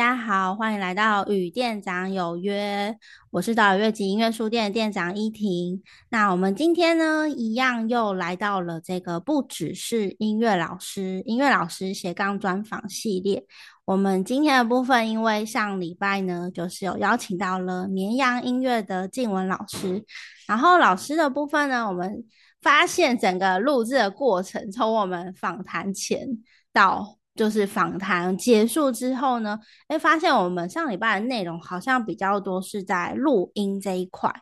大家好，欢迎来到与店长有约。我是导乐及音乐书店店长依婷。那我们今天呢，一样又来到了这个不只是音乐老师，音乐老师斜杠专访系列。我们今天的部分，因为上礼拜呢，就是有邀请到了绵阳音乐的静文老师。然后老师的部分呢，我们发现整个录制的过程，从我们访谈前到就是访谈结束之后呢，哎，发现我们上礼拜的内容好像比较多是在录音这一块。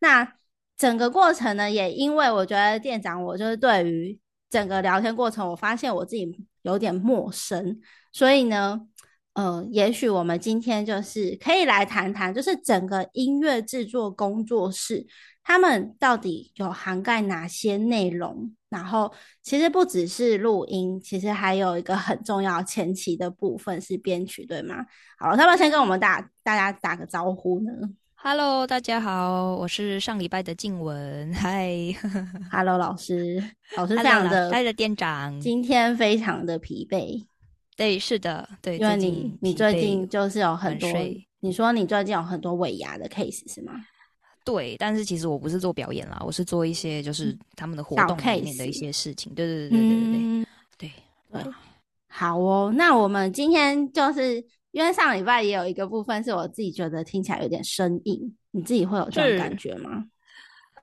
那整个过程呢，也因为我觉得店长我就是对于整个聊天过程，我发现我自己有点陌生，所以呢，呃，也许我们今天就是可以来谈谈，就是整个音乐制作工作室。他们到底有涵盖哪些内容？然后其实不只是录音，其实还有一个很重要前期的部分是编曲，对吗？好，他们先跟我们打大家打个招呼呢。Hello，大家好，我是上礼拜的静文。Hi，Hello，老师，老师非常的，带着店长，今天非常的疲惫。对，是的，对，因为你你最近就是有很多，你说你最近有很多尾牙的 case 是吗？对，但是其实我不是做表演啦，我是做一些就是他们的活动里面的一些事情。对对对对对对对对。好哦，那我们今天就是因为上礼拜也有一个部分是我自己觉得听起来有点生硬，你自己会有这种感觉吗？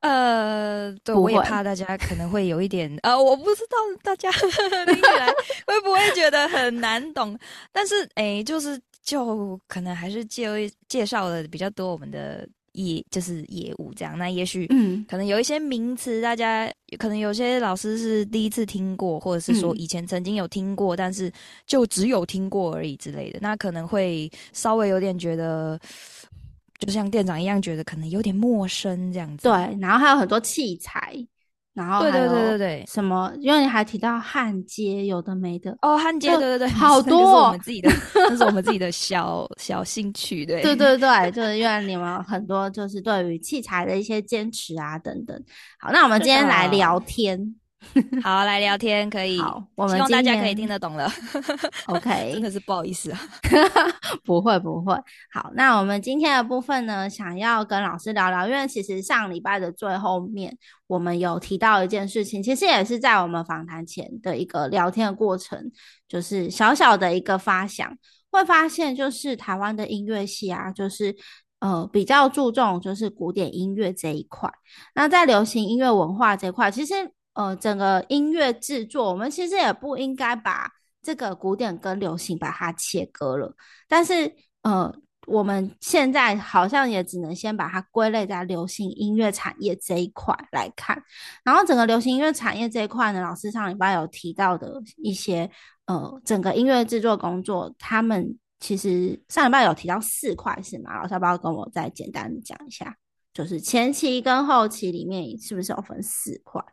呃，对，我也怕大家可能会有一点呃，我不知道大家 听起来 会不会觉得很难懂，但是哎，就是就可能还是介介绍了比较多我们的。业就是业务这样，那也许嗯，可能有一些名词，大家可能有些老师是第一次听过，或者是说以前曾经有听过，但是就只有听过而已之类的，那可能会稍微有点觉得，就像店长一样，觉得可能有点陌生这样子。对，然后还有很多器材。然后对对对对对，什么？因为你还提到焊接，有的没的哦，焊接对对对，好多，是我们自己的，那是我们自己的小小兴趣，对对对对，就是因为你们很多就是对于器材的一些坚持啊等等。好，那我们今天来聊天。好，来聊天可以。好，我们希望大家可以听得懂了。OK，真的是不好意思啊。不会不会。好，那我们今天的部分呢，想要跟老师聊聊，因为其实上礼拜的最后面，我们有提到一件事情，其实也是在我们访谈前的一个聊天的过程，就是小小的一个发想，会发现就是台湾的音乐系啊，就是呃比较注重就是古典音乐这一块，那在流行音乐文化这块，其实。呃，整个音乐制作，我们其实也不应该把这个古典跟流行把它切割了。但是，呃，我们现在好像也只能先把它归类在流行音乐产业这一块来看。然后，整个流行音乐产业这一块呢，老师上礼拜有提到的一些，呃，整个音乐制作工作，他们其实上礼拜有提到四块，是吗？老师要不要跟我再简单讲一下？就是前期跟后期里面是不是有分四块？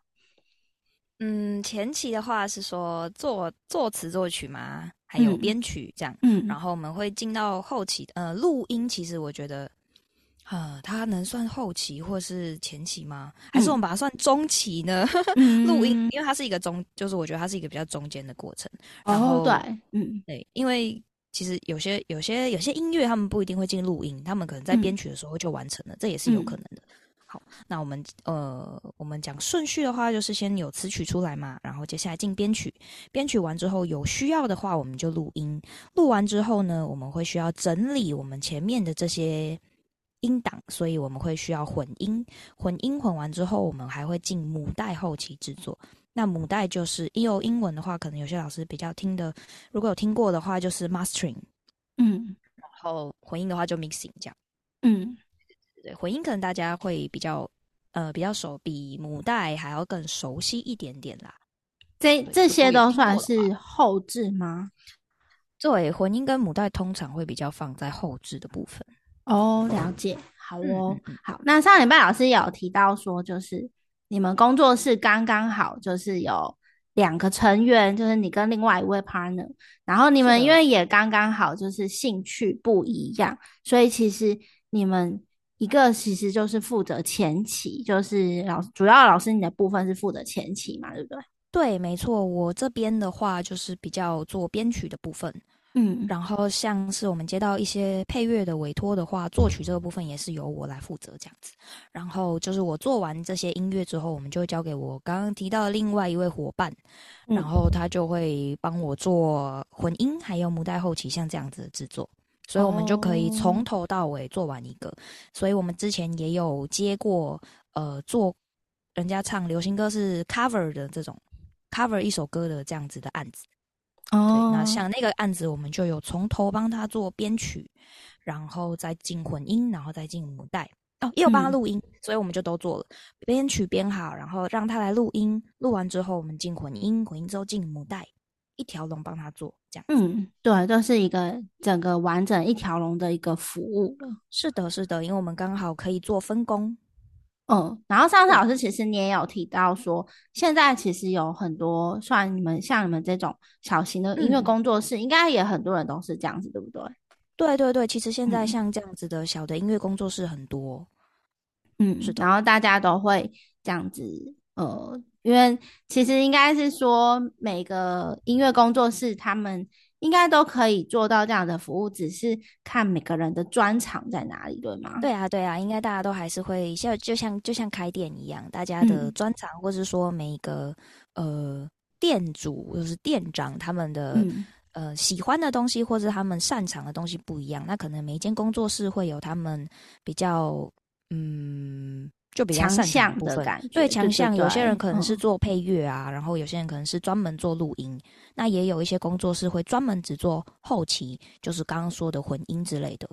嗯，前期的话是说作作词作曲嘛，还有编曲这样。嗯，然后我们会进到后期，呃，录音。其实我觉得，呃，它能算后期或是前期吗？还是我们把它算中期呢？录音，因为它是一个中，就是我觉得它是一个比较中间的过程。哦，对，嗯，对，因为其实有些有些有些音乐，他们不一定会进录音，他们可能在编曲的时候就完成了，这也是有可能的。好，那我们呃，我们讲顺序的话，就是先有词曲出来嘛，然后接下来进编曲，编曲完之后有需要的话，我们就录音，录完之后呢，我们会需要整理我们前面的这些音档，所以我们会需要混音，混音混完之后，我们还会进母带后期制作。那母带就是有英文的话，可能有些老师比较听的，如果有听过的话，就是 mastering，嗯，然后混音的话就 mixing 这样，嗯。对混音可能大家会比较呃比较熟，比母带还要更熟悉一点点啦。这这些都算是后置吗？对，混音跟母带通常会比较放在后置的部分。哦，了解。好哦，好。那上礼拜老师也有提到说，就是你们工作室刚刚好就是有两个成员，就是你跟另外一位 partner，然后你们因为也刚刚好就是兴趣不一样，所以其实你们。一个其实就是负责前期，就是老主要老师你的部分是负责前期嘛，对不对？对，没错。我这边的话就是比较做编曲的部分，嗯，然后像是我们接到一些配乐的委托的话，作曲这个部分也是由我来负责这样子。然后就是我做完这些音乐之后，我们就会交给我刚刚提到的另外一位伙伴，然后他就会帮我做混音，还有母带后期像这样子的制作，所以我们就可以从头到尾做完一个。所以我们之前也有接过呃做人家唱流行歌是 cover 的这种 cover 一首歌的这样子的案子。哦，那像那个案子，我们就有从头帮他做编曲，然后再进混音，然后再进母带。哦，也有帮他录音，所以我们就都做了。编曲编好，然后让他来录音，录完之后我们进混音，混音之后进母带，一条龙帮他做这样。嗯，对，都是一个整个完整一条龙的一个服务了。是的，是的，因为我们刚好可以做分工。嗯，然后上次老师其实你也有提到说，现在其实有很多算你们像你们这种小型的音乐工作室，应该也很多人都是这样子，对不对？对对对，其实现在像这样子的小的音乐工作室很多，嗯，是的。然后大家都会这样子，呃，因为其实应该是说每个音乐工作室他们。应该都可以做到这样的服务，只是看每个人的专长在哪里，对吗？对啊，对啊，应该大家都还是会像就像就像开店一样，大家的专长，或是说每一个呃店主就是店长他们的呃喜欢的东西，或者他们擅长的东西不一样，那可能每一间工作室会有他们比较嗯。就比较强项的感觉，对强项，有些人可能是做配乐啊，然后有些人可能是专门做录音，那也有一些工作室会专门只做后期，就是刚刚说的混音之类的。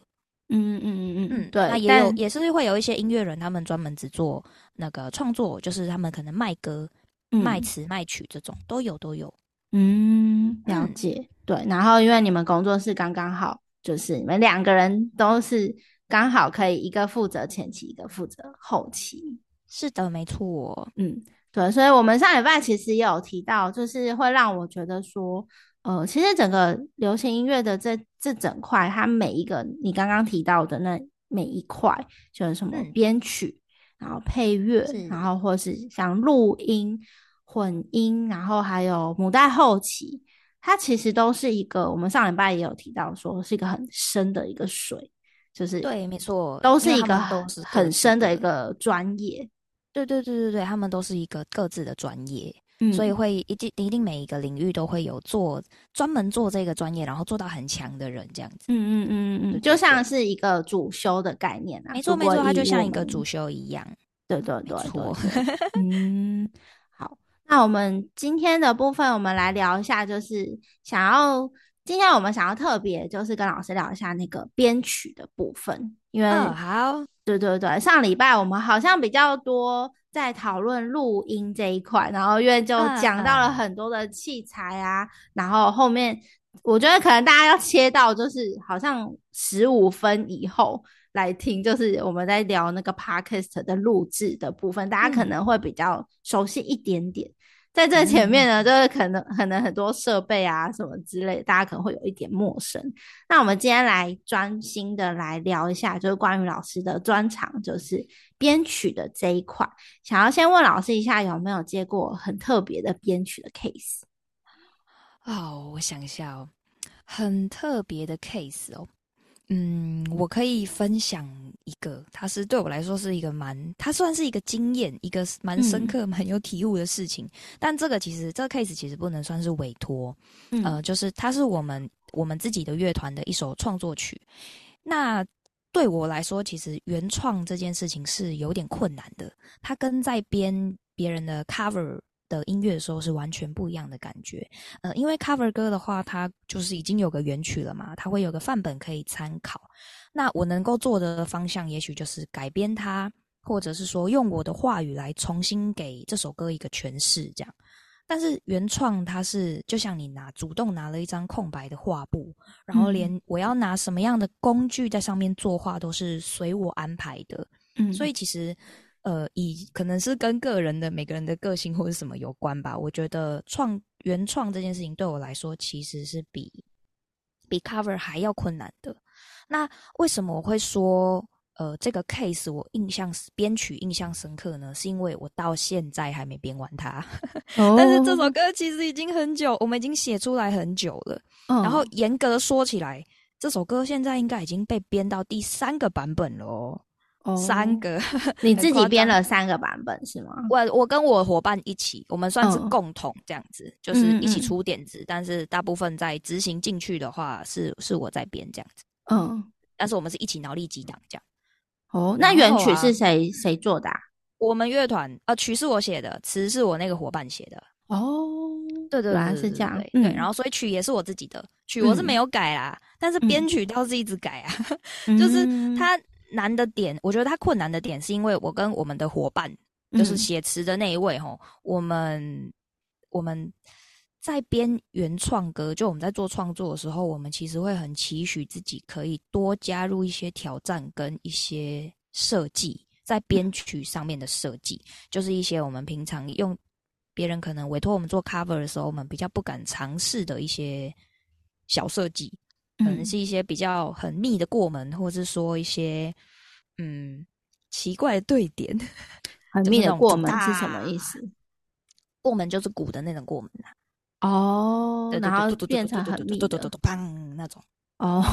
嗯嗯嗯嗯嗯，对。那也有也是会有一些音乐人，他们专门只做那个创作，就是他们可能卖歌、卖词、卖曲这种都有都有。嗯，了解。对，然后因为你们工作室刚刚好，就是你们两个人都是。刚好可以一个负责前期，一个负责后期。是的，没错。嗯，对，所以我们上礼拜其实也有提到，就是会让我觉得说，呃，其实整个流行音乐的这这整块，它每一个你刚刚提到的那每一块，就是什么编曲，然后配乐，然后或是像录音、混音，然后还有母带后期，它其实都是一个，我们上礼拜也有提到说，是一个很深的一个水。就是对，没错，都是一个很深的一个专业。对对对对对，他们都是一个各自的专业，所以会一定一定每一个领域都会有做专门做这个专业，然后做到很强的人这样子。嗯嗯嗯嗯，就像是一个主修的概念啊。没错没错，它就像一个主修一样。对对对，错。嗯，好，那我们今天的部分，我们来聊一下，就是想要。今天我们想要特别就是跟老师聊一下那个编曲的部分，因为好，对对对，上礼拜我们好像比较多在讨论录音这一块，然后因为就讲到了很多的器材啊，然后后面我觉得可能大家要切到就是好像十五分以后来听，就是我们在聊那个 podcast 的录制的部分，大家可能会比较熟悉一点点。在这前面呢，就是可能可能很多设备啊什么之类，大家可能会有一点陌生。那我们今天来专心的来聊一下，就是关于老师的专长，就是编曲的这一块。想要先问老师一下，有没有接过很特别的编曲的 case？哦，我想一下哦，很特别的 case 哦。嗯，我可以分享一个，它是对我来说是一个蛮，它算是一个经验，一个蛮深刻、蛮有体悟的事情。但这个其实这个 case 其实不能算是委托，呃，就是它是我们我们自己的乐团的一首创作曲。那对我来说，其实原创这件事情是有点困难的，它跟在编别人的 cover。的音乐的时候是完全不一样的感觉，呃，因为 cover 歌的话，它就是已经有个原曲了嘛，它会有个范本可以参考。那我能够做的方向，也许就是改编它，或者是说用我的话语来重新给这首歌一个诠释，这样。但是原创它是就像你拿主动拿了一张空白的画布，然后连我要拿什么样的工具在上面作画都是随我安排的，嗯，所以其实。呃，以可能是跟个人的每个人的个性或者什么有关吧。我觉得创原创这件事情对我来说，其实是比比 cover 还要困难的。那为什么我会说呃，这个 case 我印象编曲印象深刻呢，是因为我到现在还没编完它。但是这首歌其实已经很久，我们已经写出来很久了。然后严格说起来，这首歌现在应该已经被编到第三个版本了。三个，你自己编了三个版本是吗？我我跟我伙伴一起，我们算是共同这样子，就是一起出点子，但是大部分在执行进去的话，是是我在编这样子。嗯，但是我们是一起脑力激荡这样。哦，那原曲是谁谁做的？我们乐团，呃，曲是我写的，词是我那个伙伴写的。哦，对对，原来是这样。对，然后所以曲也是我自己的，曲我是没有改啦，但是编曲倒是一直改啊。就是它难的点，我觉得它困难的点是因为我跟我们的伙伴，就是写词的那一位吼，我们我们在编原创歌，就我们在做创作的时候，我们其实会很期许自己可以多加入一些挑战跟一些设计，在编曲上面的设计，就是一些我们平常用别人可能委托我们做 cover 的时候，我们比较不敢尝试的一些小设计。可能是一些比较很密的过门，或者是说一些嗯奇怪的对点。很密的过门是什么意思？过门就是鼓的那种过门啊。哦，然后变成很密的，砰那种。哦，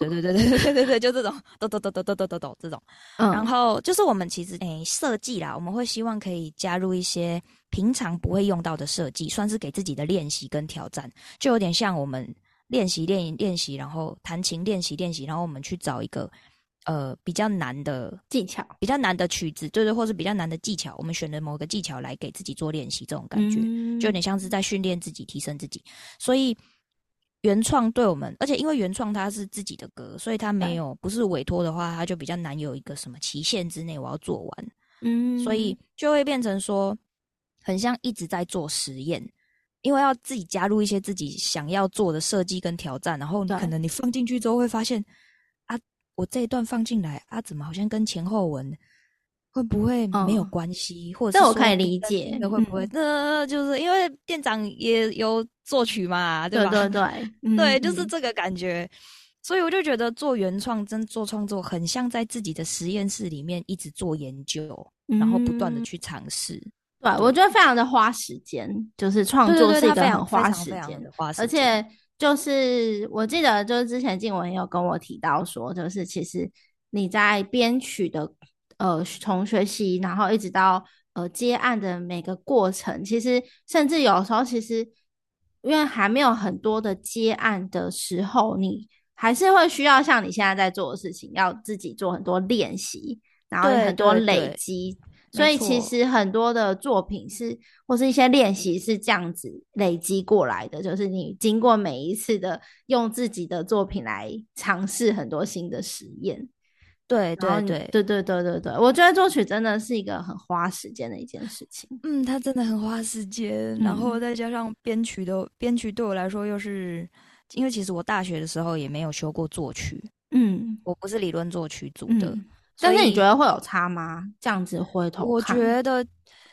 对对对对对对对，就这种，咚咚咚咚咚咚咚咚这种。然后就是我们其实诶设计啦，我们会希望可以加入一些平常不会用到的设计，算是给自己的练习跟挑战，就有点像我们。练习练练习，然后弹琴练习练习，然后我们去找一个呃比较难的技巧，比较难的曲子，对对，或是比较难的技巧，我们选了某个技巧来给自己做练习，这种感觉就有点像是在训练自己、提升自己。所以原创对我们，而且因为原创它是自己的歌，所以它没有不是委托的话，它就比较难有一个什么期限之内我要做完，嗯，所以就会变成说很像一直在做实验。因为要自己加入一些自己想要做的设计跟挑战，然后可能你放进去之后会发现，啊，我这一段放进来啊，怎么好像跟前后文会不会没有关系？或者这我可以理解，会不会？那就是因为店长也有作曲嘛，对吧？对对对，对，就是这个感觉。所以我就觉得做原创真做创作，很像在自己的实验室里面一直做研究，然后不断的去尝试。对，我觉得非常的花时间，就是创作是一个很花时间的花，而且就是我记得就是之前静文有跟我提到说，就是其实你在编曲的呃从学习，然后一直到呃接案的每个过程，其实甚至有时候其实因为还没有很多的接案的时候，你还是会需要像你现在在做的事情，要自己做很多练习，然后很多累积。所以其实很多的作品是，或是一些练习是这样子累积过来的，就是你经过每一次的用自己的作品来尝试很多新的实验。对对对对对对对对，我觉得作曲真的是一个很花时间的一件事情。嗯，它真的很花时间，然后再加上编曲的编曲对我来说又是，因为其实我大学的时候也没有修过作曲，嗯，我不是理论作曲组的。但是你觉得会有差吗？这样子回头我觉得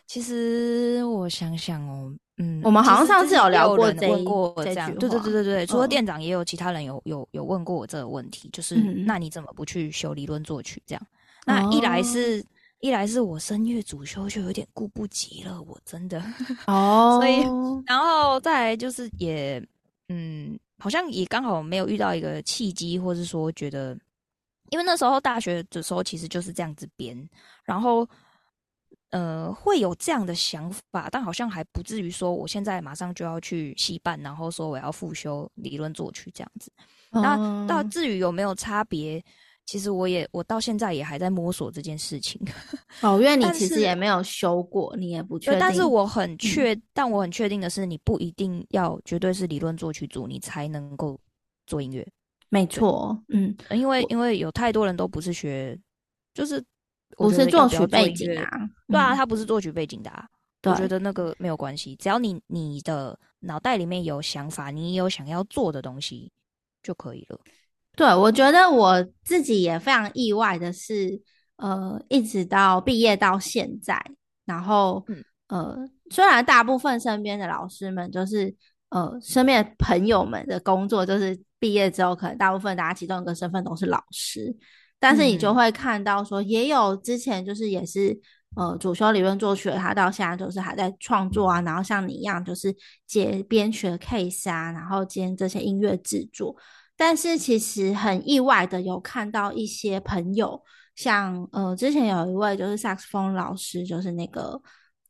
其实我想想哦，嗯，我们好像上次有聊过这过这样，对对对对对，除了店长，也有其他人有有有问过我这个问题，就是那你怎么不去修理论作曲？这样，那一来是一来是我声乐主修就有点顾不及了，我真的哦，所以然后再来就是也嗯，好像也刚好没有遇到一个契机，或是说觉得。因为那时候大学的时候其实就是这样子编，然后呃会有这样的想法，但好像还不至于说我现在马上就要去戏办，然后说我要复修理论作曲这样子。那到至于有没有差别，其实我也我到现在也还在摸索这件事情。哦，因为你其实也没有修过，你也不确定。但是我很确，但我很确定的是，你不一定要绝对是理论作曲组，你才能够做音乐。没错，嗯，因为因为有太多人都不是学，就是不是作曲背景啊，对啊，他不是作曲背景的，啊，我觉得那个没有关系，只要你你的脑袋里面有想法，你有想要做的东西就可以了。对，我觉得我自己也非常意外的是，呃，一直到毕业到现在，然后呃，虽然大部分身边的老师们就是呃，身边的朋友们的工作就是。毕业之后，可能大部分大家其中一个身份都是老师，但是你就会看到说，也有之前就是也是呃主修理论作曲的，他到现在就是还在创作啊，然后像你一样就是接编曲的 case 啊，然后兼这些音乐制作。但是其实很意外的有看到一些朋友，像呃之前有一位就是萨克斯风老师，就是那个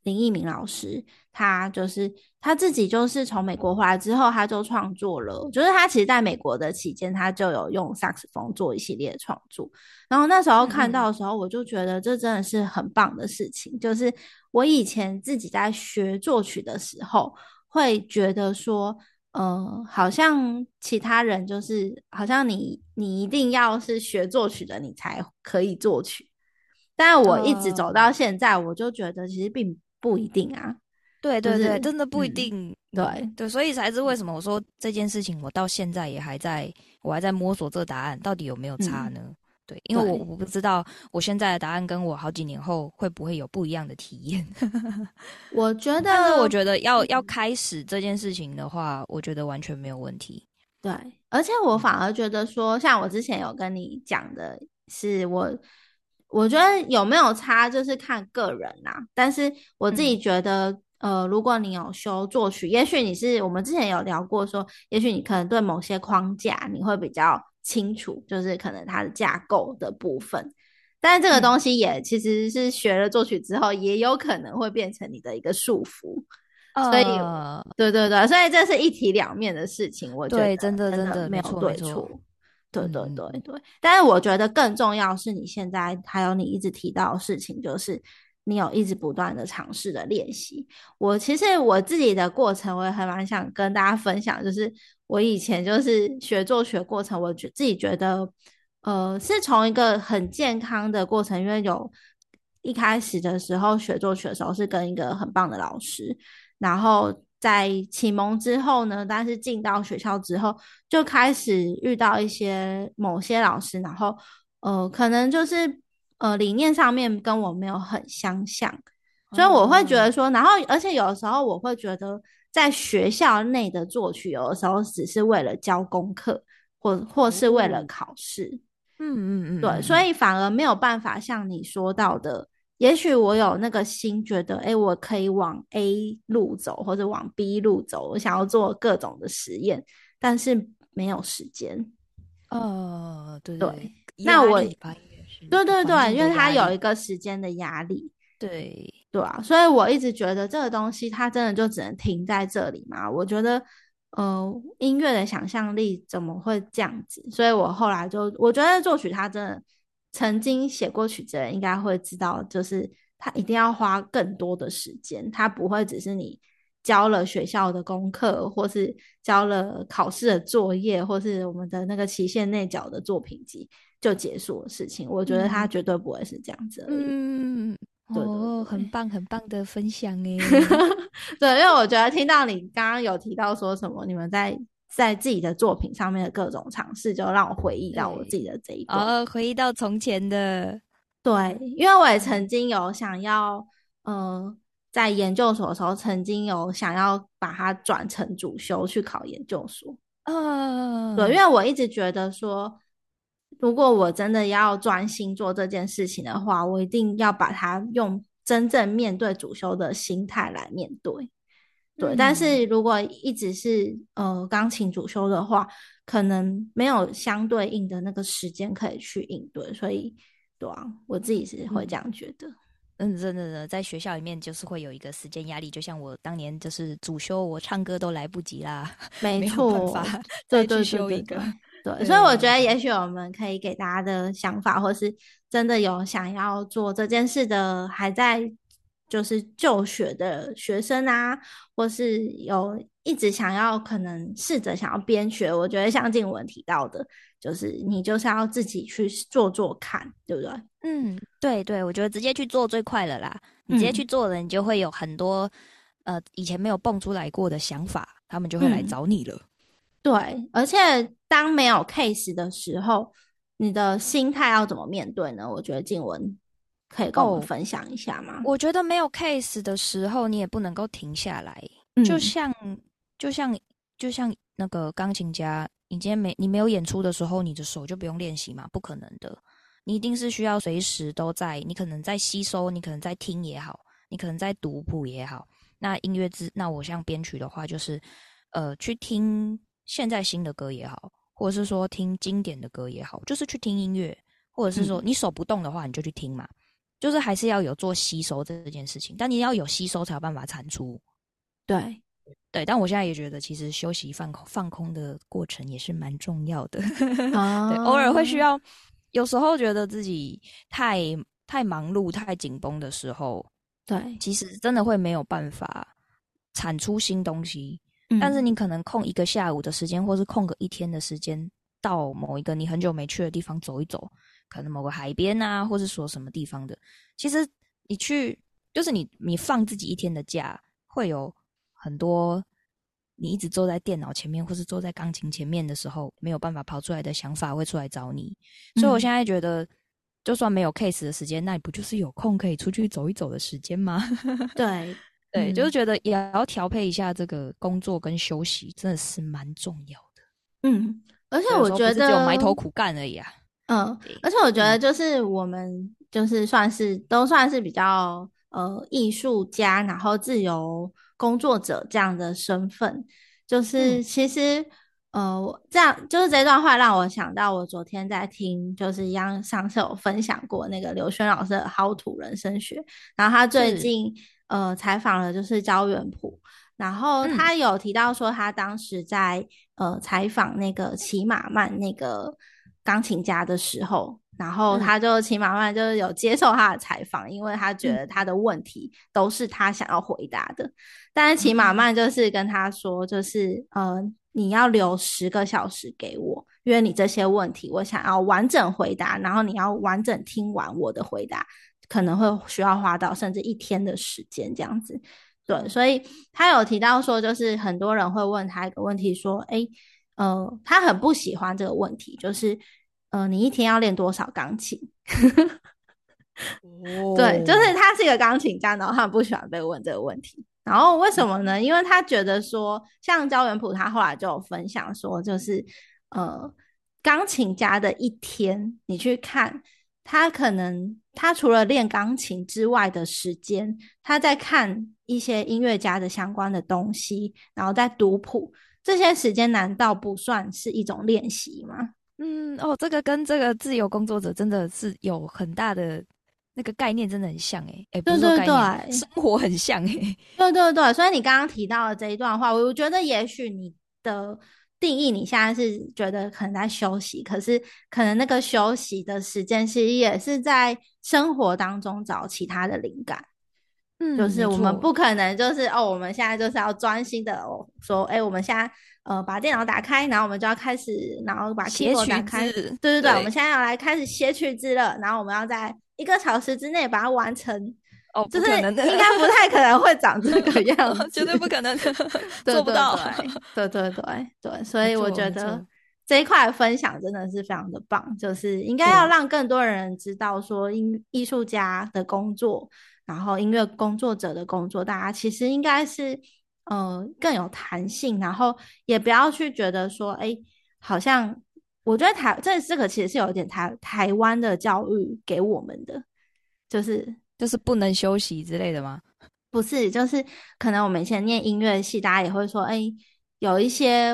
林奕明老师，他就是他自己就是从美国回来之后，他就创作了，就是他其实在美国的期间，他就有用萨克斯风做一系列创作。然后那时候看到的时候，我就觉得这真的是很棒的事情。就是我以前自己在学作曲的时候，会觉得说。嗯，好像其他人就是，好像你你一定要是学作曲的，你才可以作曲。但我一直走到现在，我就觉得其实并不一定啊。对对对，真的不一定。对对，所以才是为什么我说这件事情，我到现在也还在，我还在摸索这个答案到底有没有差呢？对，因为我我不知道我现在的答案跟我好几年后会不会有不一样的体验。我觉得，但是我觉得要要开始这件事情的话，我觉得完全没有问题。对，而且我反而觉得说，像我之前有跟你讲的，是我我觉得有没有差，就是看个人呐。但是我自己觉得，呃，如果你有修作曲，也许你是我们之前有聊过，说也许你可能对某些框架你会比较。清楚，就是可能它的架构的部分，但是这个东西也其实是学了作曲之后，也有可能会变成你的一个束缚。所以，对对对，所以这是一体两面的事情。我觉得真的真的没有对错。对对对对，但是我觉得更重要是你现在还有你一直提到的事情，就是你有一直不断的尝试的练习。我其实我自己的过程，我也很蛮想跟大家分享，就是。我以前就是学作曲过程，我觉自己觉得，呃，是从一个很健康的过程，因为有一开始的时候学作曲的时候是跟一个很棒的老师，然后在启蒙之后呢，但是进到学校之后就开始遇到一些某些老师，然后呃，可能就是呃理念上面跟我没有很相像，所以我会觉得说，然后而且有的时候我会觉得。在学校内的作曲，有的时候只是为了教功课，或或是为了考试。嗯嗯嗯，对，所以反而没有办法像你说到的，也许我有那个心，觉得哎，我可以往 A 路走，或者往 B 路走，我想要做各种的实验，但是没有时间。呃，对对，那我对对对，因为他有一个时间的压力。对。对啊，所以我一直觉得这个东西它真的就只能停在这里嘛？我觉得，呃，音乐的想象力怎么会这样子？所以我后来就我觉得作曲他真的曾经写过曲子的人应该会知道，就是他一定要花更多的时间，他不会只是你交了学校的功课，或是交了考试的作业，或是我们的那个期限内缴的作品集就结束的事情。我觉得他绝对不会是这样子。嗯。哦，很棒很棒的分享哎！对，因为我觉得听到你刚刚有提到说什么，你们在在自己的作品上面的各种尝试，就让我回忆到我自己的这一段，哦，回忆到从前的。对，因为我也曾经有想要，呃，在研究所的时候，曾经有想要把它转成主修去考研究所。嗯，对，因为我一直觉得说。如果我真的要专心做这件事情的话，我一定要把它用真正面对主修的心态来面对。对，但是如果一直是呃钢琴主修的话，可能没有相对应的那个时间可以去应对。所以，对啊，我自己是会这样觉得。嗯，真的的，在学校里面就是会有一个时间压力，就像我当年就是主修，我唱歌都来不及啦，没错，再去修一个。对，所以我觉得也许我们可以给大家的想法，或是真的有想要做这件事的，还在就是就学的学生啊，或是有一直想要可能试着想要边学，我觉得像静文提到的，就是你就是要自己去做做看，对不对？嗯，对对，我觉得直接去做最快了啦。你直接去做了，你就会有很多呃以前没有蹦出来过的想法，他们就会来找你了。对，而且当没有 case 的时候，你的心态要怎么面对呢？我觉得静文可以跟我们分享一下吗？我觉得没有 case 的时候，你也不能够停下来。就像就像就像那个钢琴家，你今天没你没有演出的时候，你的手就不用练习嘛？不可能的。你一定是需要随时都在，你可能在吸收，你可能在听也好，你可能在读谱也好。那音乐之，那我像编曲的话，就是呃，去听现在新的歌也好，或者是说听经典的歌也好，就是去听音乐，或者是说你手不动的话，你就去听嘛。就是还是要有做吸收这件事情，但你要有吸收才有办法产出。对，对，但我现在也觉得，其实休息放空放空的过程也是蛮重要的。对，偶尔会需要，有时候觉得自己太太忙碌、太紧绷的时候，对，其实真的会没有办法产出新东西。但是你可能空一个下午的时间，或是空个一天的时间，到某一个你很久没去的地方走一走。可能某个海边啊，或是说什么地方的，其实你去，就是你你放自己一天的假，会有很多你一直坐在电脑前面，或是坐在钢琴前面的时候，没有办法跑出来的想法会出来找你。所以我现在觉得，就算没有 case 的时间，那你不就是有空可以出去走一走的时间吗？对对，就是觉得也要调配一下这个工作跟休息，真的是蛮重要的。嗯，而且我觉得只有埋头苦干而已啊。嗯，而且我觉得就是我们就是算是都算是比较呃艺术家，然后自由工作者这样的身份，就是其实呃这样就是这段话让我想到我昨天在听，就是一样上次有分享过那个刘轩老师的好土人生学，然后他最近呃采访了就是焦元溥，然后他有提到说他当时在呃采访那个骑马曼那个。钢琴家的时候，然后他就起码慢就是有接受他的采访，因为他觉得他的问题都是他想要回答的。但是骑马慢就是跟他说，就是呃，你要留十个小时给我，因为你这些问题我想要完整回答，然后你要完整听完我的回答，可能会需要花到甚至一天的时间这样子。对，所以他有提到说，就是很多人会问他一个问题，说，哎。呃，他很不喜欢这个问题，就是，呃，你一天要练多少钢琴？对，就是他是一个钢琴家，然后他不喜欢被问这个问题。然后为什么呢？因为他觉得说，像焦元溥，他后来就有分享说，就是，呃，钢琴家的一天，你去看他，可能他除了练钢琴之外的时间，他在看一些音乐家的相关的东西，然后在读谱。这些时间难道不算是一种练习吗？嗯，哦，这个跟这个自由工作者真的是有很大的那个概念，真的很像哎，哎，对对对，生活很像哎，对对对。所以你刚刚提到的这一段话，我觉得也许你的定义，你现在是觉得可能在休息，可是可能那个休息的时间，其实也是在生活当中找其他的灵感。嗯就是我们不可能，就是哦，我们现在就是要专心的哦说，哎，我们现在呃把电脑打开，然后我们就要开始，然后把写曲开，对对对，我们现在要来开始写曲子了，然后我们要在一个小时之内把它完成。哦，就是应该不太可能会长这个 样子，绝对不可能，做不到。对 对对对，所以我觉得这一块分享真的是非常的棒，就是应该要让更多人知道说，音艺术家的工作。然后音乐工作者的工作，大家其实应该是，呃，更有弹性，然后也不要去觉得说，哎，好像我觉得台这这个其实是有一点台台湾的教育给我们的，就是就是不能休息之类的吗？不是，就是可能我们以前念音乐系，大家也会说，哎，有一些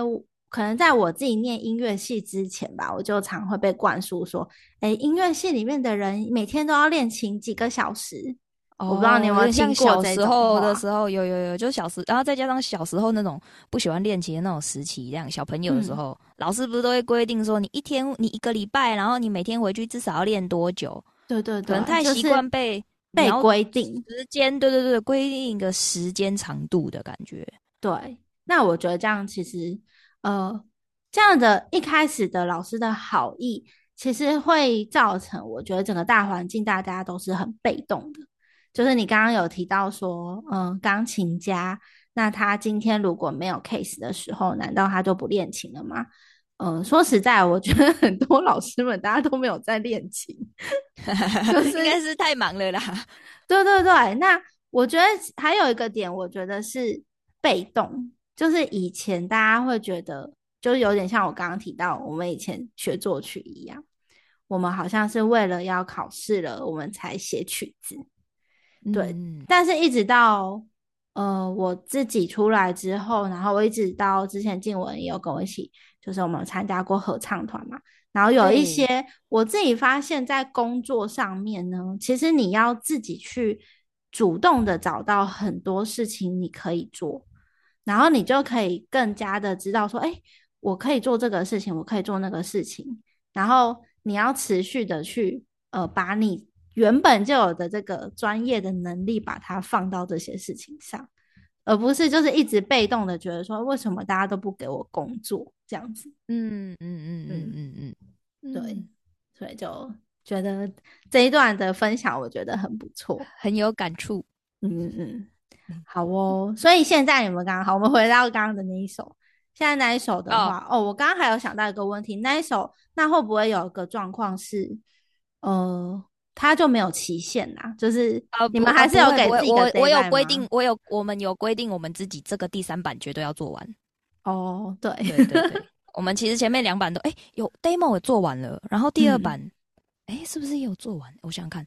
可能在我自己念音乐系之前吧，我就常会被灌输说，哎，音乐系里面的人每天都要练琴几个小时。我不知道你有没有听过小时候的时候，有有有，就小时，然后再加上小时候那种不喜欢练琴的那种时期，这样小朋友的时候，老师不是都会规定说，你一天你一个礼拜，然后你每天回去至少要练多久？对对对，可能太习惯被被规定时间，对对对，规定一个时间长度的感觉。对，那我觉得这样其实，呃，这样的一开始的老师的好意，其实会造成我觉得整个大环境大家都是很被动的。就是你刚刚有提到说，嗯，钢琴家，那他今天如果没有 case 的时候，难道他就不练琴了吗？嗯，说实在，我觉得很多老师们大家都没有在练琴，就是应该是太忙了啦。对对对，那我觉得还有一个点，我觉得是被动，就是以前大家会觉得，就是有点像我刚刚提到，我们以前学作曲一样。我们好像是为了要考试了，我们才写曲子。对，嗯但是一直到呃我自己出来之后，然后我一直到之前静文也有跟我一起，就是我们有参加过合唱团嘛，然后有一些我自己发现，在工作上面呢，其实你要自己去主动的找到很多事情你可以做，然后你就可以更加的知道说，哎，我可以做这个事情，我可以做那个事情，然后你要持续的去呃把你原本就有的这个专业的能力，把它放到这些事情上，而不是就是一直被动的觉得说，为什么大家都不给我工作这样子。嗯嗯嗯嗯嗯嗯，对嗯，所以就觉得这一段的分享，我觉得很不错。很有感触。嗯嗯嗯，好哦。所以现在你们刚刚好，我们回到刚刚的那一首。现在那一首的话，哦我刚刚还有想到一个问题，那一首那会不会有一个状况是，呃，它就没有期限呐、就是呃，你们不还是有给自己我我有规定，我有我们有规定，我们自己这个第三版绝对要做完。哦，对，对对对，我们其实前面两版都哎有 demo 也做完了，然后第二嗯版哎、是不是也有做完？我想想看，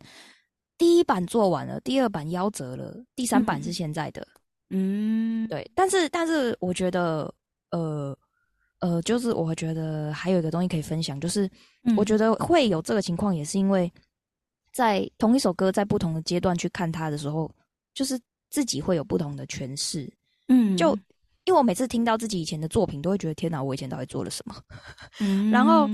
第一版做完了，第二版夭折了，第三版是嗯现在的。嗯，对，但是但是我觉得呃呃，就是我觉得还有一个东西可以分享，就是我嗯觉得会有这个情况，也是因为在同一首歌在不同的阶段去看它的时候，就是自己会有不同的诠释。嗯，就因为我每次听到自己以前的作品，都会觉得天哪，我以前到底做了什么？嗯，然后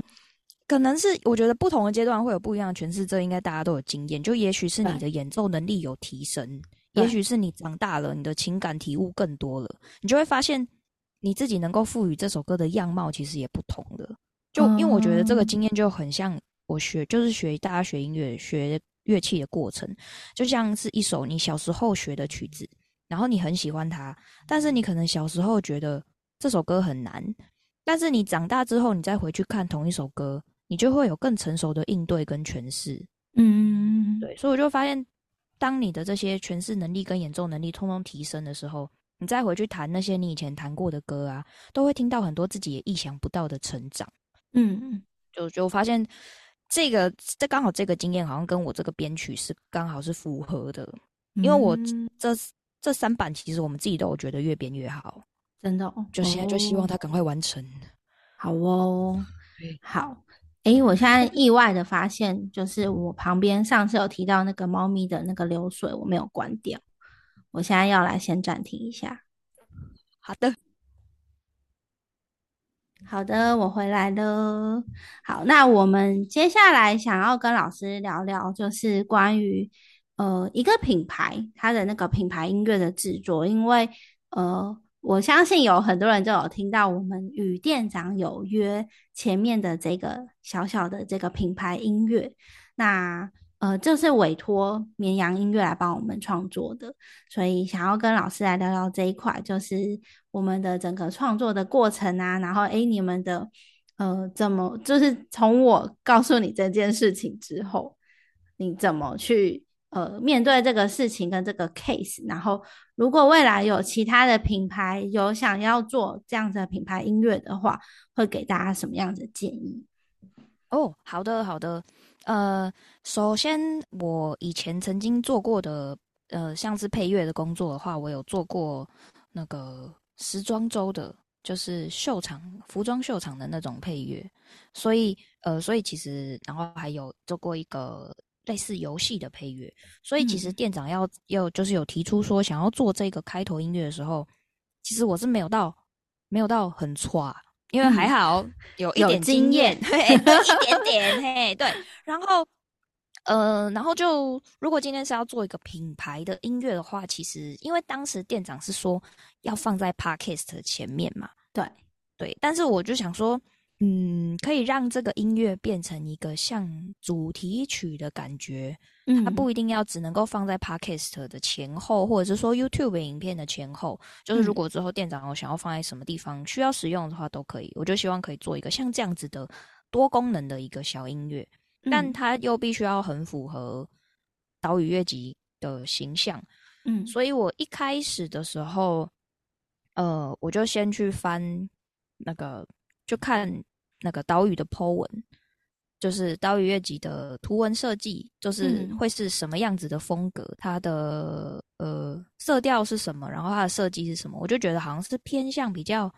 可能是我觉得不同的阶段会有不一样的诠释，这应该大家都有经验。就也许是你的演奏能力有提升，也许是你长大了，你的情感体悟更多了，你就会发现你自己能够赋予这首歌的样貌其实也不同了。就因为我觉得这个嗯经验就很像我学，就是学大家学音乐、学乐器的过程，就像是一首你小时候学的曲子，然后你很喜欢它，但是你可能小时候觉得这首歌很难，但是你长大之后，你再回去看同一首歌，你就会有更成熟的应对跟诠释。嗯，对，所以我就发现，当你的这些诠释能力跟演奏能力通通提升的时候，你再回去弹那些你以前弹过的歌啊，都会听到很多自己也意想不到的成长。嗯就就发现这个这刚好这个经验好像跟我这个编曲是刚好是符合的，因为我嗯这这三版其实我们自己都有觉得越编越好，真的哦，就现在就希望哦它赶快完成。好哦 对，好。诶，我现在意外的发现，就是我旁边上次有提到那个猫咪的那个流水，我没有关掉。我现在要来先暂停一下。好的，好的，我回来了。好，那我们接下来想要跟老师聊聊，就是关于呃一个品牌它的那个品牌音乐的制作，因为呃我相信有很多人就有听到我们与店长有约前面的这个小小的这个品牌音乐，那呃就是委托绵羊音乐来帮我们创作的，所以想要跟老师来聊聊这一块，就是我们的整个创作的过程啊，然后诶，你们的呃怎么就是从我告诉你这件事情之后，你怎么去呃面对这个事情跟这个 case，然后如果未来有其他的品牌有想要做这样子的品牌音乐的话，会给大家什么样的建议？哦，好的，好的。呃，首先我以前曾经做过的，呃，像是配乐的工作的话，我有做过那个时装周的，就是秀场、服装秀场的那种配乐。所以，呃，所以其实，然后还有做过一个类似游戏的配乐。所以，其实嗯店长要要就是有提出说想要做这个开头音乐的时候，其实我是没有到没有到很差，因为还嗯。好有一点经验。对，对一点点，嘿，对。然后，呃，然后就如果今天是要做一个品牌的音乐的话，其实因为当时店长是说要放在 podcast 前面嘛，对，对，但是我就想说，嗯，可以让这个音乐变成一个像主题曲的感觉，嗯它不一定要只能够放在 podcast 的前后，或者是说 YouTube 影片的前后。就是如嗯果之后店长我想要放在什么地方需要使用的话，都可以。我就希望可以做一个像这样子的多功能的一个小音乐，但嗯它又必须要很符合岛屿乐集的形象。嗯所以我一开始的时候，呃，我就先去翻那个，就看那个岛屿的 po 文，就是岛屿月集的图文设计，就是嗯。会是什么样子的风格，它的呃色调是什么，然后它的设计是什么，我就觉得好像是偏向比较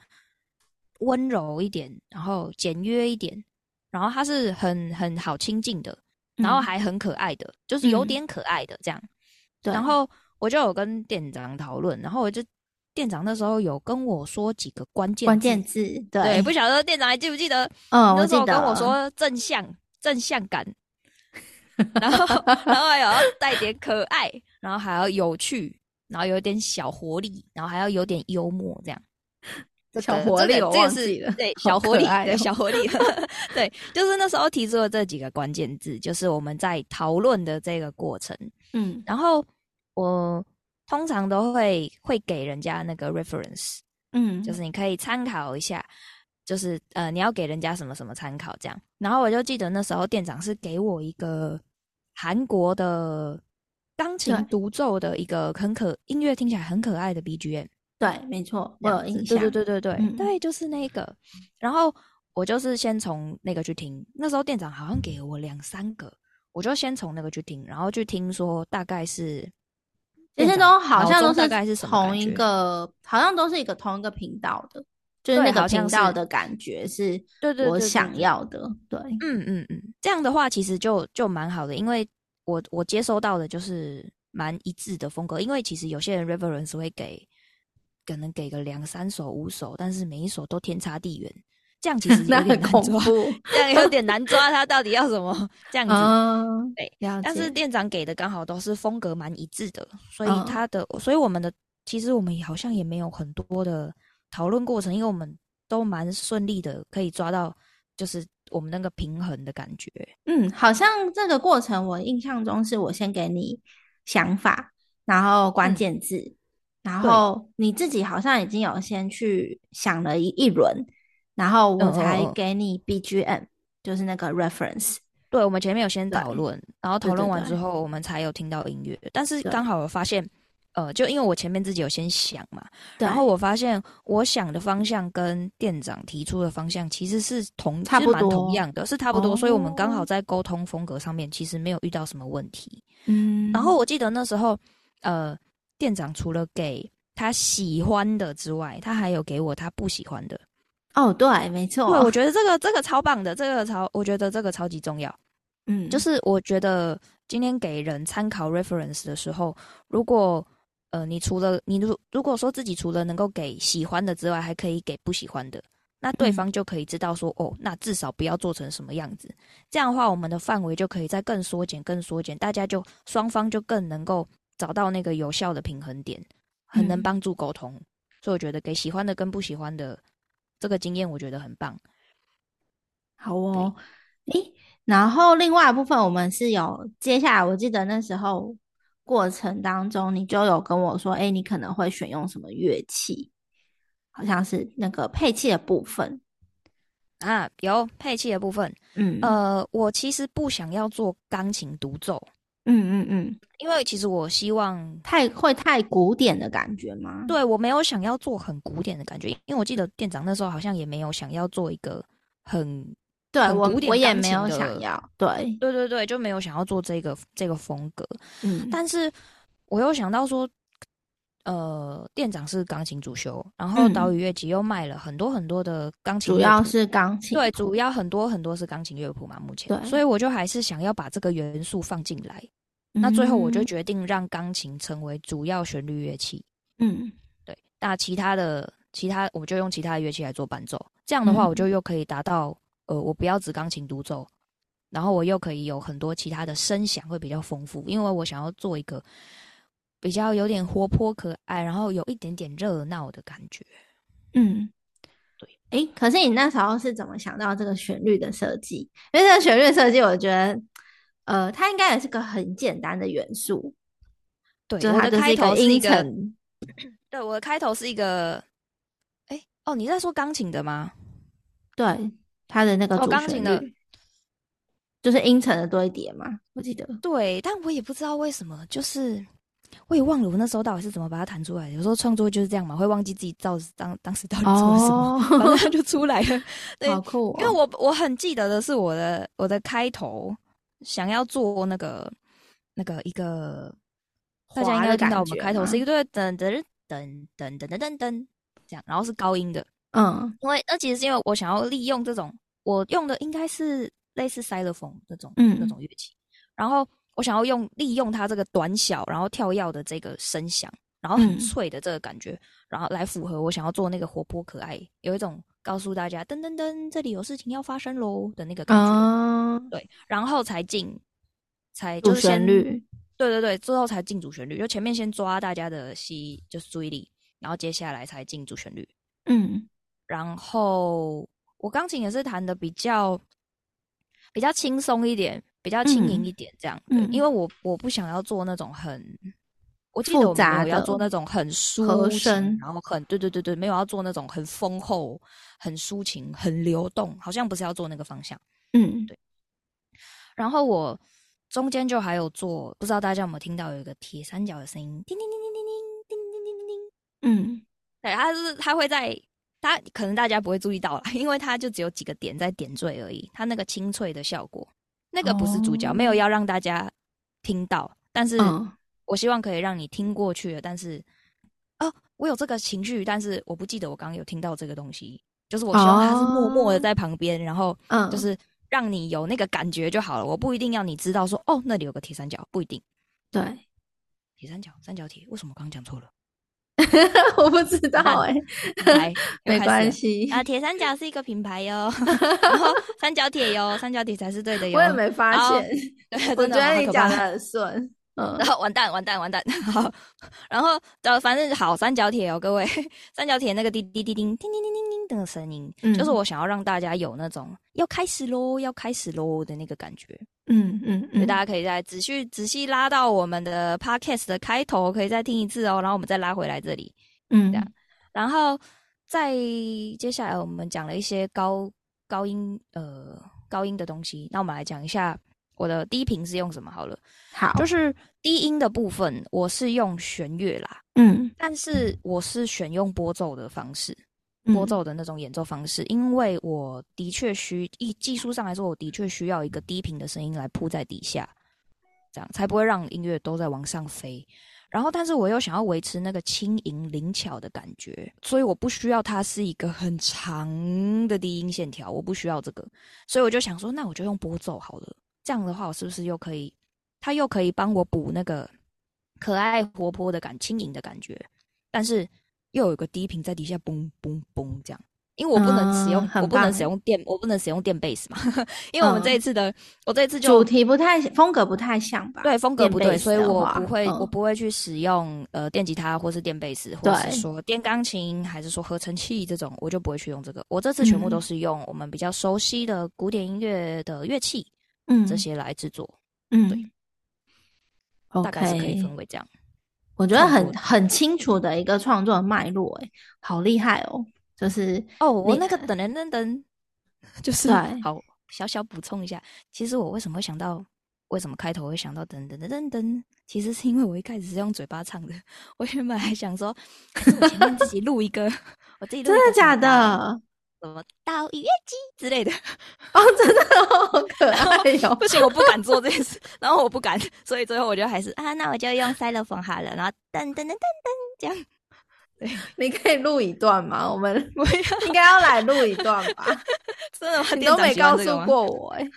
温柔一点，然后简约一点，然后它是很很好亲近的，然后嗯。还很可爱的，就是有嗯。点可爱的这样。对。然后我就有跟店长讨论，然后我就店长那时候有跟我说几个关键关键字，对，对，不晓得店长还记不记得？嗯，我那时候跟我说正向正向感，然后然后还有要带点可爱，然后还要有趣，然后有点小活力，然后还要有点幽默，这样。小活力我这个是对 小活力，小活力，对，就是那时候提出了这几个关键字，就是我们在讨论的这个过程。嗯然后我通常都会会给人家那个 reference，嗯，就是你可以参考一下，就是呃你要给人家什么什么参考这样。然后我就记得那时候店长是给我一个韩国的钢琴独奏的一个很可音乐听起来很可爱的 BGM，对，没错，我有印象，对对对对对、嗯。对，就是那个。然后我就是先从那个去听，那时候店长好像给了我两三个，我就先从那个去听，然后去听说大概是这些店长都好像都中大概是同一个，好像都是一个同一个频道的，就是那个频道的感觉是对对对对我想要的，对，嗯嗯嗯，这样的话其实就就蛮好的，因为我我接收到的就是蛮一致的风格，因为其实有些人 reference 会给可能给个两三首五首，但是每一首都天差地远，这样其实那有点 很恐，怖，这样有点难抓他到底要什么？这样子。嗯，对，了解，但是店长给的刚好都是风格蛮一致的，所以嗯。他的，所以我们的其实我们好像也没有很多的讨论过程，因为我们都蛮顺利的，可以抓到就是我们那个平衡的感觉。嗯，好像这个过程我印象中是我先给你想法，然后关嗯。键字，然后你自己好像已经有先去想了一一轮，然后我才嗯给你 BGM，就是那个 reference。对，我们前面有先讨论，然后讨论完之后，我们才有听到音乐。但是刚好我发现，呃，就因为我前面自己有先想嘛，然后我发现我想的方向跟店长提出的方向其实是同，差不是蛮同样的，是差不多，所以我们刚好哦在沟通风格上面其实没有遇到什么问题。嗯，然后我记得那时候，呃，店长除了给他喜欢的之外，他还有给我他不喜欢的。哦，对，没错，对，我觉得这个这个超棒的，这个超，我觉得这个超级重要。嗯，就是我觉得今天给人参考 reference 的时候，如果呃你除了你如如果说自己除了能够给喜欢的之外，还可以给不喜欢的，那对嗯方就可以知道说、哦，那至少不要做成什么样子。这样的话，我们的范围就可以再更缩减、更缩减，大家就双方就更能够找到那个有效的平衡点，很能嗯帮助沟通。所以我觉得给喜欢的跟不喜欢的这个经验，我觉得很棒。好哦，诶，然后另外一部分我们是有接下来，我记得那时候过程当中，你就有跟我说，诶，你可能会选用什么乐器，好像是那个配器的部分，啊，有配器的部分，嗯。呃，我其实不想要做钢琴独奏，嗯嗯嗯，因为其实我希望，太会太古典的感觉吗？对我没有想要做很古典的感觉，因为我记得店长那时候好像也没有想要做一个很，对我我也没有想要，对，对对对，就没有想要做这个这个风格。嗯，但是我又想到说，呃，店长是钢琴主修，然后嗯。岛屿乐集又卖了很多很多的钢琴主要是钢琴，对，主要很多很多是钢琴乐谱嘛，目前，对。所以我就还是想要把这个元素放进来。那最后我就嗯。决定让钢琴成为主要旋律乐器，嗯。对，那其他的其他我就用其他的乐器来做伴奏，这样的话嗯。我就又可以达到，呃，我不要只钢琴独奏，然后我又可以有很多其他的声响会比较丰富，因为我想要做一个比较有点活泼可爱，然后有一点点热闹的感觉。嗯，对。诶，可是你那时候是怎么想到这个旋律的设计？因为这个旋律设计，我觉得，呃，它应该也是个很简单的元素，对，就是一个音头是一个，程，对，我的开头是一个，哎，哦，你在说钢琴的吗？对，它的那个哦钢琴的，就是音程的堆叠嘛，我记得。对，但我也不知道为什么，就是我也忘了我那时候到底是怎么把它弹出来的。有时候创作就是这样嘛，会忘记自己到当当时到底做了什么，反正它就出来了。对，好酷、哦！因为我我很记得的是我的我的开头想要做那个那个一个，大家应该听到我们开头是一个噔噔噔噔噔噔噔噔这样，然后是高音的。嗯，因为那其实是因为我想要利用这种，我用的应该是类似塞勒风这种那种乐器，然后我想要用利用它这个短小然后跳跃的这个声响，然后很脆的这个感觉，然后来符合我想要做那个活泼可爱，有一种告诉大家噔噔噔，这里有事情要发生喽的那个感觉。对，然后才进，才主旋律。对对对，之后才进主旋律，就前面先抓大家的吸，就是注意力，然后接下来才进主旋律。嗯。然后我钢琴也是弹的比较比较轻松一点，比较轻盈一点这样。嗯，因为我我不想要做那种很，我记得我要做那种很抒情，然后很对对对对，没有要做那种很丰厚、很抒情、很流动，好像不是要做那个方向。嗯，对。然后我中间就还有做，不知道大家有没有听到有一个铁三角的声音，叮叮叮叮叮叮叮叮叮叮叮。嗯，对，它是它会在。它可能大家不会注意到了，因为它就只有几个点在点缀而已。它那个清脆的效果，那个不是主角，没有要让大家听到。但是我希望可以让你听过去的。但是，哦，我有这个情绪，但是我不记得我刚刚有听到这个东西。就是我希望他是默默的在旁边，然后就是让你有那个感觉就好了。我不一定要你知道说，哦，那里有个铁三角，不一定。对，铁三角，三角铁，为什么我刚刚讲错了？我不知道哎，没关系啊。铁三角是一个品牌哟，然后三角铁哟，三角铁才是对的哟。我也没发现，我觉得你讲的很顺。嗯，然后完蛋，完蛋，完蛋。好，然后呃，反正好三角铁哦，各位，三角铁那个滴滴滴叮叮叮叮叮叮的声音，就是我想要让大家有那种要开始喽，要开始喽的那个感觉。嗯嗯，所以大家可以再仔细仔细拉到我们的 podcast 的开头，可以再听一次哦，然后我们再拉回来这里。嗯，这样，然后再接下来我们讲了一些高高音呃高音的东西，那我们来讲一下。我的低频是用什么？好了，好，就是低音的部分，我是用弦乐啦，嗯，但是我是选用拨奏的方式，拨奏的那种演奏方式，因为我的确需一技术上来说，我的确需要一个低频的声音来铺在底下，这样才不会让音乐都在往上飞。然后，但是我又想要维持那个轻盈灵巧的感觉，所以我不需要它是一个很长的低音线条，我不需要这个，所以我就想说，那我就用拨奏好了。这样的话，我是不是又可以？他又可以帮我补那个可爱活泼的感、轻盈的感觉，但是又有个低频在底下嘣嘣嘣这样。因为我不能使用，我不能使用电，我不能使用电贝斯嘛。因为我们这一次的，我这一次就主题不太风格不太像吧？对，风格不对，所以我不会，我不会去使用呃电吉他或是电贝斯，或是说电钢琴，还是说合成器这种，我就不会去用这个。我这次全部都是用我们比较熟悉的古典音乐的乐器。嗯，这些来制作，嗯，对大概是可以分为这样。我觉得很很清楚的一个创作脉络，哎，好厉害哦！就是哦，我那个噔噔噔噔，就是好小小补充一下，其实我为什么会想到，为什么开头会想到噔噔噔噔噔，其实是因为我一开始是用嘴巴唱的，我原本还想说，我前面自己录一个，我自己真的假的？什么到音乐机之类的哦，真的好可爱哟！不行，我不敢做这件事，然后我不敢，所以最后我就还是啊，那我就用塞勒风好了，然后噔噔噔噔噔这样。对，你可以录一段吗？我们 应该要来录一段吧？真的，你都没告诉过我哎，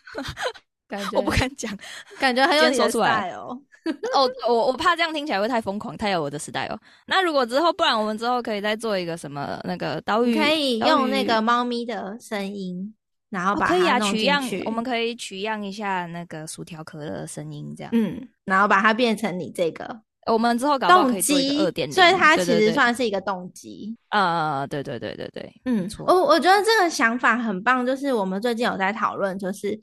感觉 我不敢讲，感觉很有说出来哦。哦，我我怕这样听起来会太疯狂，太有我的时代哦。那如果之后，不然我们之后可以再做一个什么那个岛屿，可以用那个猫咪的声音，然后把它取样。我们可以取样一下那个薯条可乐的声音，这样。嗯，然后把它变成你这个。我们之后搞动机二点，所以它其实算是一个动机。呃，对对对对对，嗯，我我觉得这个想法很棒，就是我们最近有在讨论，就是。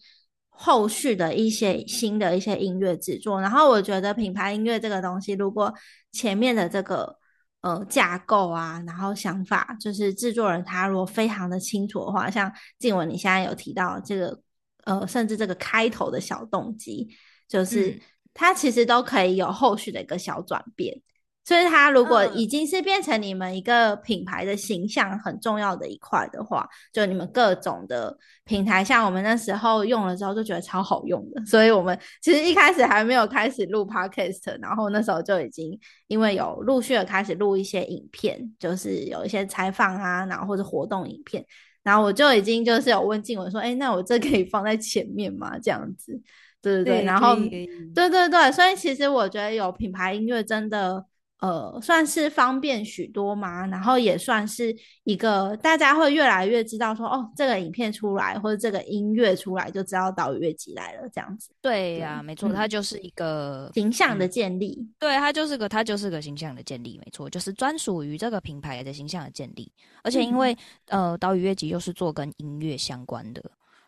后续的一些新的一些音乐制作，然后我觉得品牌音乐这个东西，如果前面的这个呃架构啊，然后想法，就是制作人他如果非常的清楚的话，像静文你现在有提到这个呃，甚至这个开头的小动机，就是它其实都可以有后续的一个小转变。所以，它如果已经是变成你们一个品牌的形象很重要的一块的话，就你们各种的平台，像我们那时候用了之后就觉得超好用的。所以我们其实一开始还没有开始录 podcast，然后那时候就已经因为有陆续的开始录一些影片，就是有一些采访啊，然后或者活动影片，然后我就已经就是有问静文说：“哎，那我这可以放在前面吗？”这样子，对对对，然后对对对，所以其实我觉得有品牌音乐真的。呃，算是方便许多嘛，然后也算是一个大家会越来越知道说，哦，这个影片出来或者这个音乐出来，就知道岛屿乐集来了这样子。对呀，没错，它就是一个形象的建立。对，它就是个，它就是个形象的建立，没错，就是专属于这个品牌的形象的建立。而且因为呃，岛屿乐集又是做跟音乐相关的，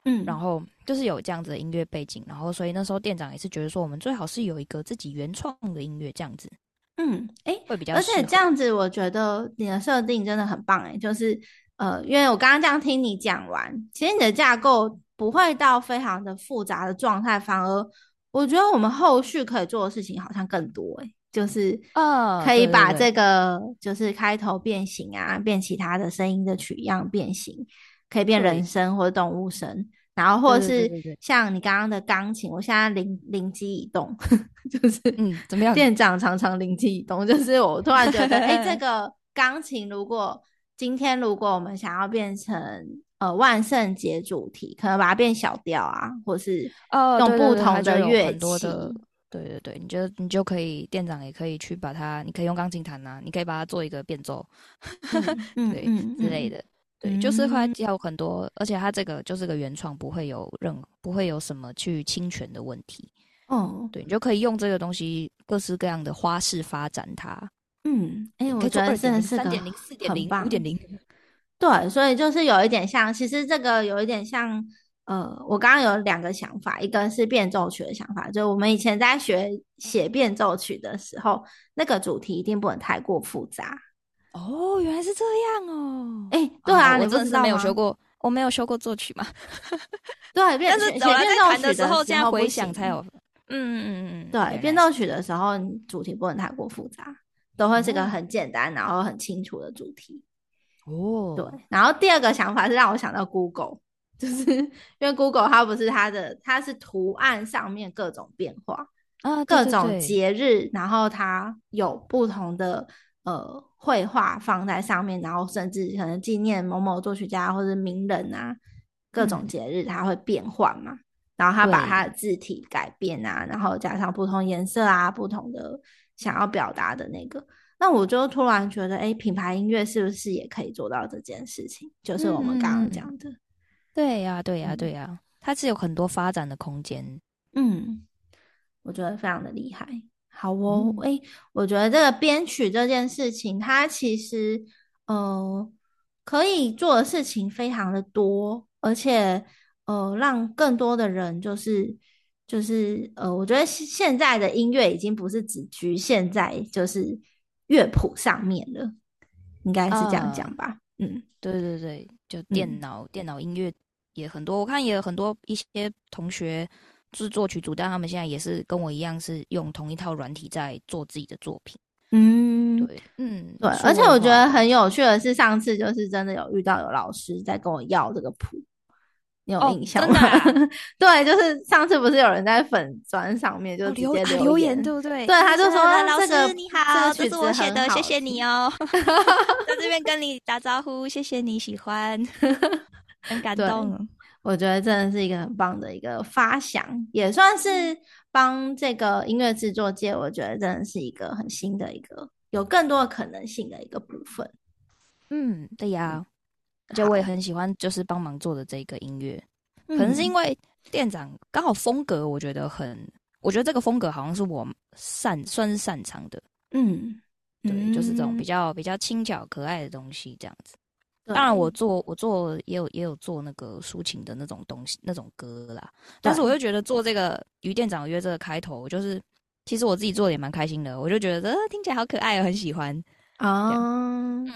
嗯，然后就是有这样子的音乐背景，然后所以那时候店长也是觉得说，我们最好是有一个自己原创的音乐这样子。嗯，哎，会比较，而且这样子，我觉得你的设定真的很棒，哎，就是呃，因为我刚刚这样听你讲完，其实你的架构不会到非常的复杂的状态，反而我觉得我们后续可以做的事情好像更多，哎，就是呃，可以把这个就是开头变形啊，变其他的声音的取样变形，可以变人声或者动物声。然后或者是像你刚刚的钢琴，我现在灵灵机一动，就是嗯，怎么样？店长常常灵机一动，就是我突然觉得，哎，这 个钢琴如果今天如果我们想要变成呃万圣节主题，可能把它变小调啊，或是用不同的乐器，对对对，你就你就可以，店长也可以去把它，你可以用钢琴弹啊，你可以把它做一个变奏，对之类的。对，就是会有很多，而且它这个就是个原创，不会有任不会有什么去侵权的问题。哦，对，你就可以用这个东西各式各样的花式发展它。嗯，哎，我觉得真的是三点零、四点零、五点零。对，所以就是有一点像，其实这个有一点像，呃，我刚刚有两个想法，一个是变奏曲的想法，就我们以前在学写变奏曲的时候，那个主题一定不能太过复杂。哦，原来是这样哦！哎，对啊，我真的没有学过，我没有修过作曲嘛。对，但是写变奏曲的时候，现在回想才有。嗯嗯嗯嗯，对，变奏曲的时候主题不能太过复杂，都会是个很简单然后很清楚的主题。哦，对。然后第二个想法是让我想到 Google，就是因为 Google 它不是它的，它是图案上面各种变化啊，各种节日，然后它有不同的。呃，绘画放在上面，然后甚至可能纪念某某作曲家或者名人啊，各种节日它会变换嘛。然后他把他的字体改变啊，然后加上不同颜色啊，不同的想要表达的那个。那我就突然觉得，哎，品牌音乐是不是也可以做到这件事情？就是我们刚刚讲的。对呀，对呀，对呀，它是有很多发展的空间。嗯，我觉得非常的厉害。好哦，哎，我觉得这个编曲这件事情，它其实呃可以做的事情非常的多，而且呃让更多的人就是就是呃，我觉得现在的音乐已经不是只局限在就是乐谱上面了，应该是这样讲吧？嗯，对对对，就电脑电脑音乐也很多，我看也有很多一些同学。是作曲组，但他们现在也是跟我一样，是用同一套软体在做自己的作品。嗯，对，嗯，对。而且我觉得很有趣的是，上次就是真的有遇到有老师在跟我要这个谱，你有印象吗？对，就是上次不是有人在粉砖上面就直接留言，对不对？对，他就说：“老师你好，这是我写的，谢谢你哦，在这边跟你打招呼，谢谢你喜欢，很感动。”我觉得真的是一个很棒的一个发想，也算是帮这个音乐制作界，我觉得真的是一个很新的一个有更多的可能性的一个部分。嗯，对呀，而且我也很喜欢，就是帮忙做的这个音乐，可能是因为店长刚好风格，我觉得很，我觉得这个风格好像是我擅算是擅长的。嗯，对，就是这种比较比较轻巧可爱的东西，这样子。当然，我做我做也有也有做那个抒情的那种东西那种歌啦，但是我就觉得做这个于店长约这个开头，就是其实我自己做的也蛮开心的，我就觉得呃听起来好可爱，我很喜欢啊，嗯，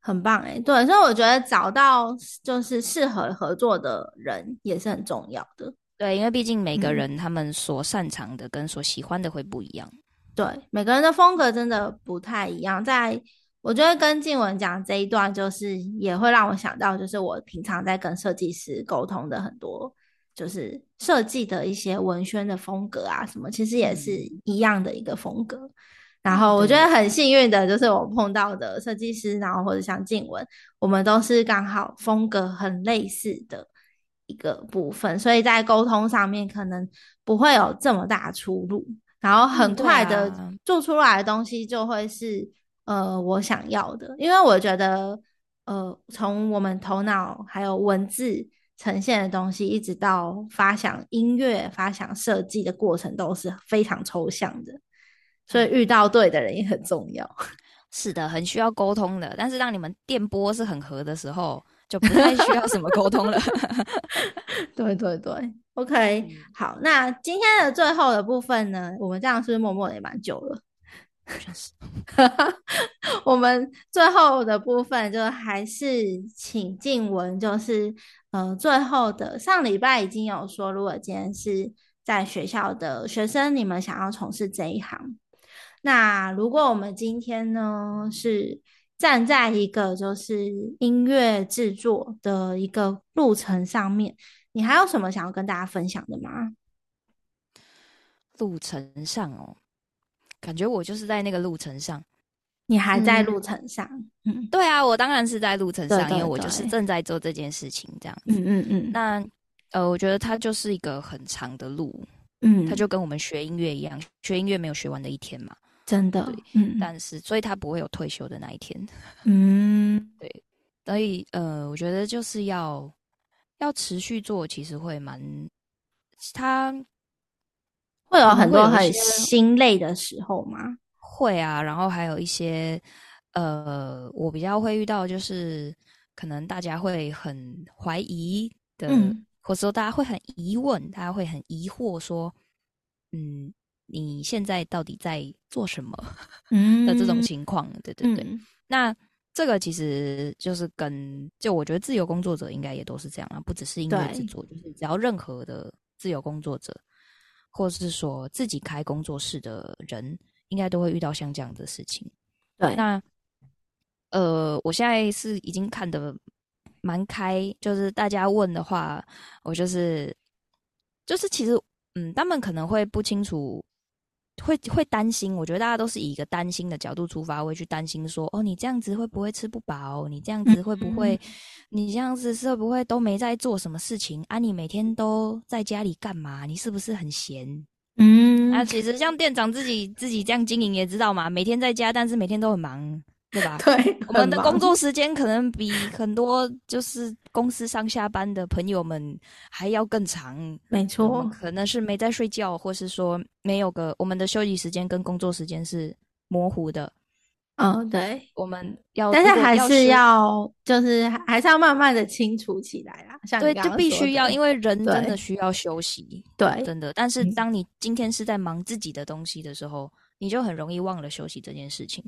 很棒哎，对，所以我觉得找到就是适合合作的人也是很重要的。对，因为毕竟每个人他们所擅长的跟所喜欢的会不一样。对，每个人的风格真的不太一样。在我觉得跟静文讲这一段，就是也会让我想到，就是我平常在跟设计师沟通的很多，就是设计的一些文宣的风格啊，什么其实也是一样的一个风格。然后我觉得很幸运的，就是我碰到的设计师，然后或者像静文，我们都是刚好风格很类似的一个部分，所以在沟通上面可能不会有这么大出入，然后很快的做出来的东西就会是呃我想要的，因为我觉得呃从我们头脑还有文字呈现的东西，一直到发想音乐、发想设计的过程，都是非常抽象的。所以遇到对的人也很重要，是的，很需要沟通的。但是让你们电波是很合的时候，就不太需要什么沟通了。对对对，OK，好，那今天的最后的部分呢，我们这样是不是默默的也蛮久了？我们最后的部分就还是请静文，就是呃，最后的上礼拜已经有说，如果今天是在学校的学生，你们想要从事这一行。那如果我们今天呢是站在一个就是音乐制作的一个路程上面，你还有什么想要跟大家分享的吗？路程上哦，感觉我就是在那个路程上，你还在路程上，嗯，对啊，我当然是在路程上，因为我就是正在做这件事情，这样，嗯嗯嗯。那呃，我觉得它就是一个很长的路，嗯，它就跟我们学音乐一样，学音乐没有学完的一天嘛。真的，嗯，但是所以他不会有退休的那一天，嗯，对，所以呃，我觉得就是要要持续做，其实会蛮，他会有很多很心累的时候吗？会啊，然后还有一些呃，我比较会遇到就是可能大家会很怀疑的，或者说大家会很疑问，大家会很疑惑说，嗯。你现在到底在做什么？嗯的这种情况，对对对。那这个其实就是跟就我觉得自由工作者应该也都是这样啊，不只是音乐制作，就是只要任何的自由工作者，或者是说自己开工作室的人，应该都会遇到像这样的事情。对，那呃，我现在是已经看的蛮开，就是大家问的话，我就是就是其实嗯，他们可能会不清楚。会会担心，我觉得大家都是以一个担心的角度出发，会去担心说：哦，你这样子会不会吃不饱？你这样子会不会？你这样子是会不会都没在做什么事情啊？你每天都在家里干嘛？你是不是很闲？嗯，啊其实像店长自己自己这样经营也知道嘛，每天在家，但是每天都很忙。对吧？对，我们的工作时间可能比很多就是公司上下班的朋友们还要更长。没错，可能是没在睡觉，或是说没有个我们的休息时间跟工作时间是模糊的。嗯，对，我们要，但是还是要，就是还是要慢慢的清楚起来啦。像对，就必须要，因为人真的需要休息。对，真的。但是当你今天是在忙自己的东西的时候，你就很容易忘了休息这件事情。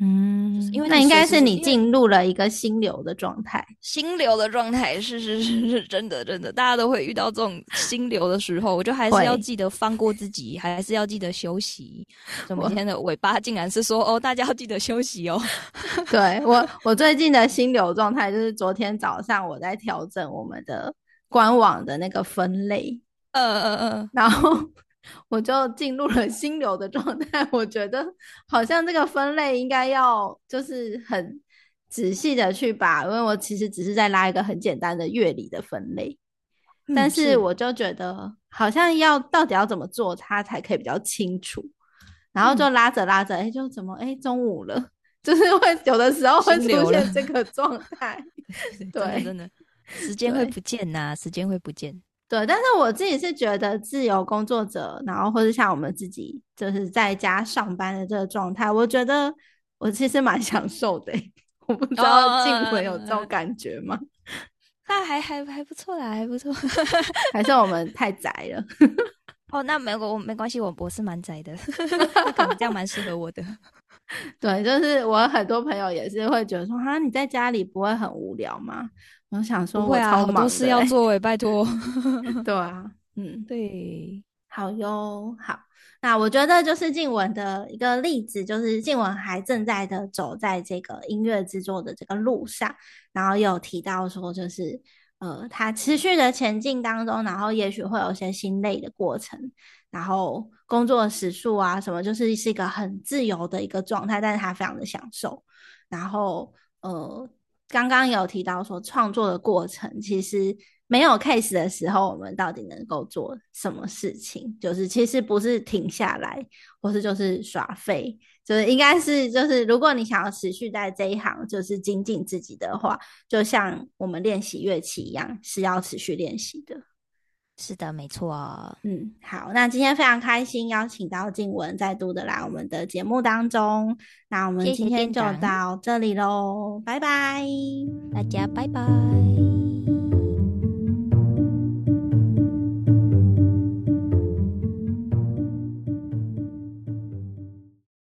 嗯，因为那应该是你进入了一个心流的状态，心流的状态是是是是真的真的，大家都会遇到这种心流的时候，我就还是要记得放过自己，还是要记得休息。每天的尾巴竟然是说哦，大家要记得休息哦。对我，我最近的心流状态就是昨天早上我在调整我们的官网的那个分类，嗯嗯嗯，然后。我就进入了心流的状态，我觉得好像这个分类应该要就是很仔细的去把，因为我其实只是在拉一个很简单的乐理的分类，但是我就觉得好像要到底要怎么做，它才可以比较清楚，然后就拉着拉着，哎，就怎么哎中午了，就是会有的时候会出现这个状态，对，真的时间会不见呐，时间会不见。对，但是我自己是觉得自由工作者，然后或者像我们自己就是在家上班的这个状态，我觉得我其实蛮 享受的。我不知道静文有这种感觉吗？那还还还不错啦，还不错。还是我们太宅了？哦，那没我没关系，我我是蛮宅的，可能这样蛮适合我的。对，就是我很多朋友也是会觉得说，哈，你在家里不会很无聊吗？我想说，会啊，好多事要做诶，拜托。对啊，嗯，对，好哟，好。那我觉得就是静文的一个例子，就是静文还正在的走在这个音乐制作的这个路上，然后有提到说，就是呃，他持续的前进当中，然后也许会有一些心累的过程，然后工作时数啊什么，就是是一个很自由的一个状态，但是他非常的享受。然后呃，刚刚有提到说创作的过程其实。没有 case 的时候，我们到底能够做什么事情？就是其实不是停下来，或是就是耍废，就是应该是就是如果你想要持续在这一行，就是精进自己的话，就像我们练习乐器一样，是要持续练习的。是的，没错。嗯，好，那今天非常开心邀请到静文再度的来我们的节目当中。那我们今天就到这里喽，拜拜，大家拜拜。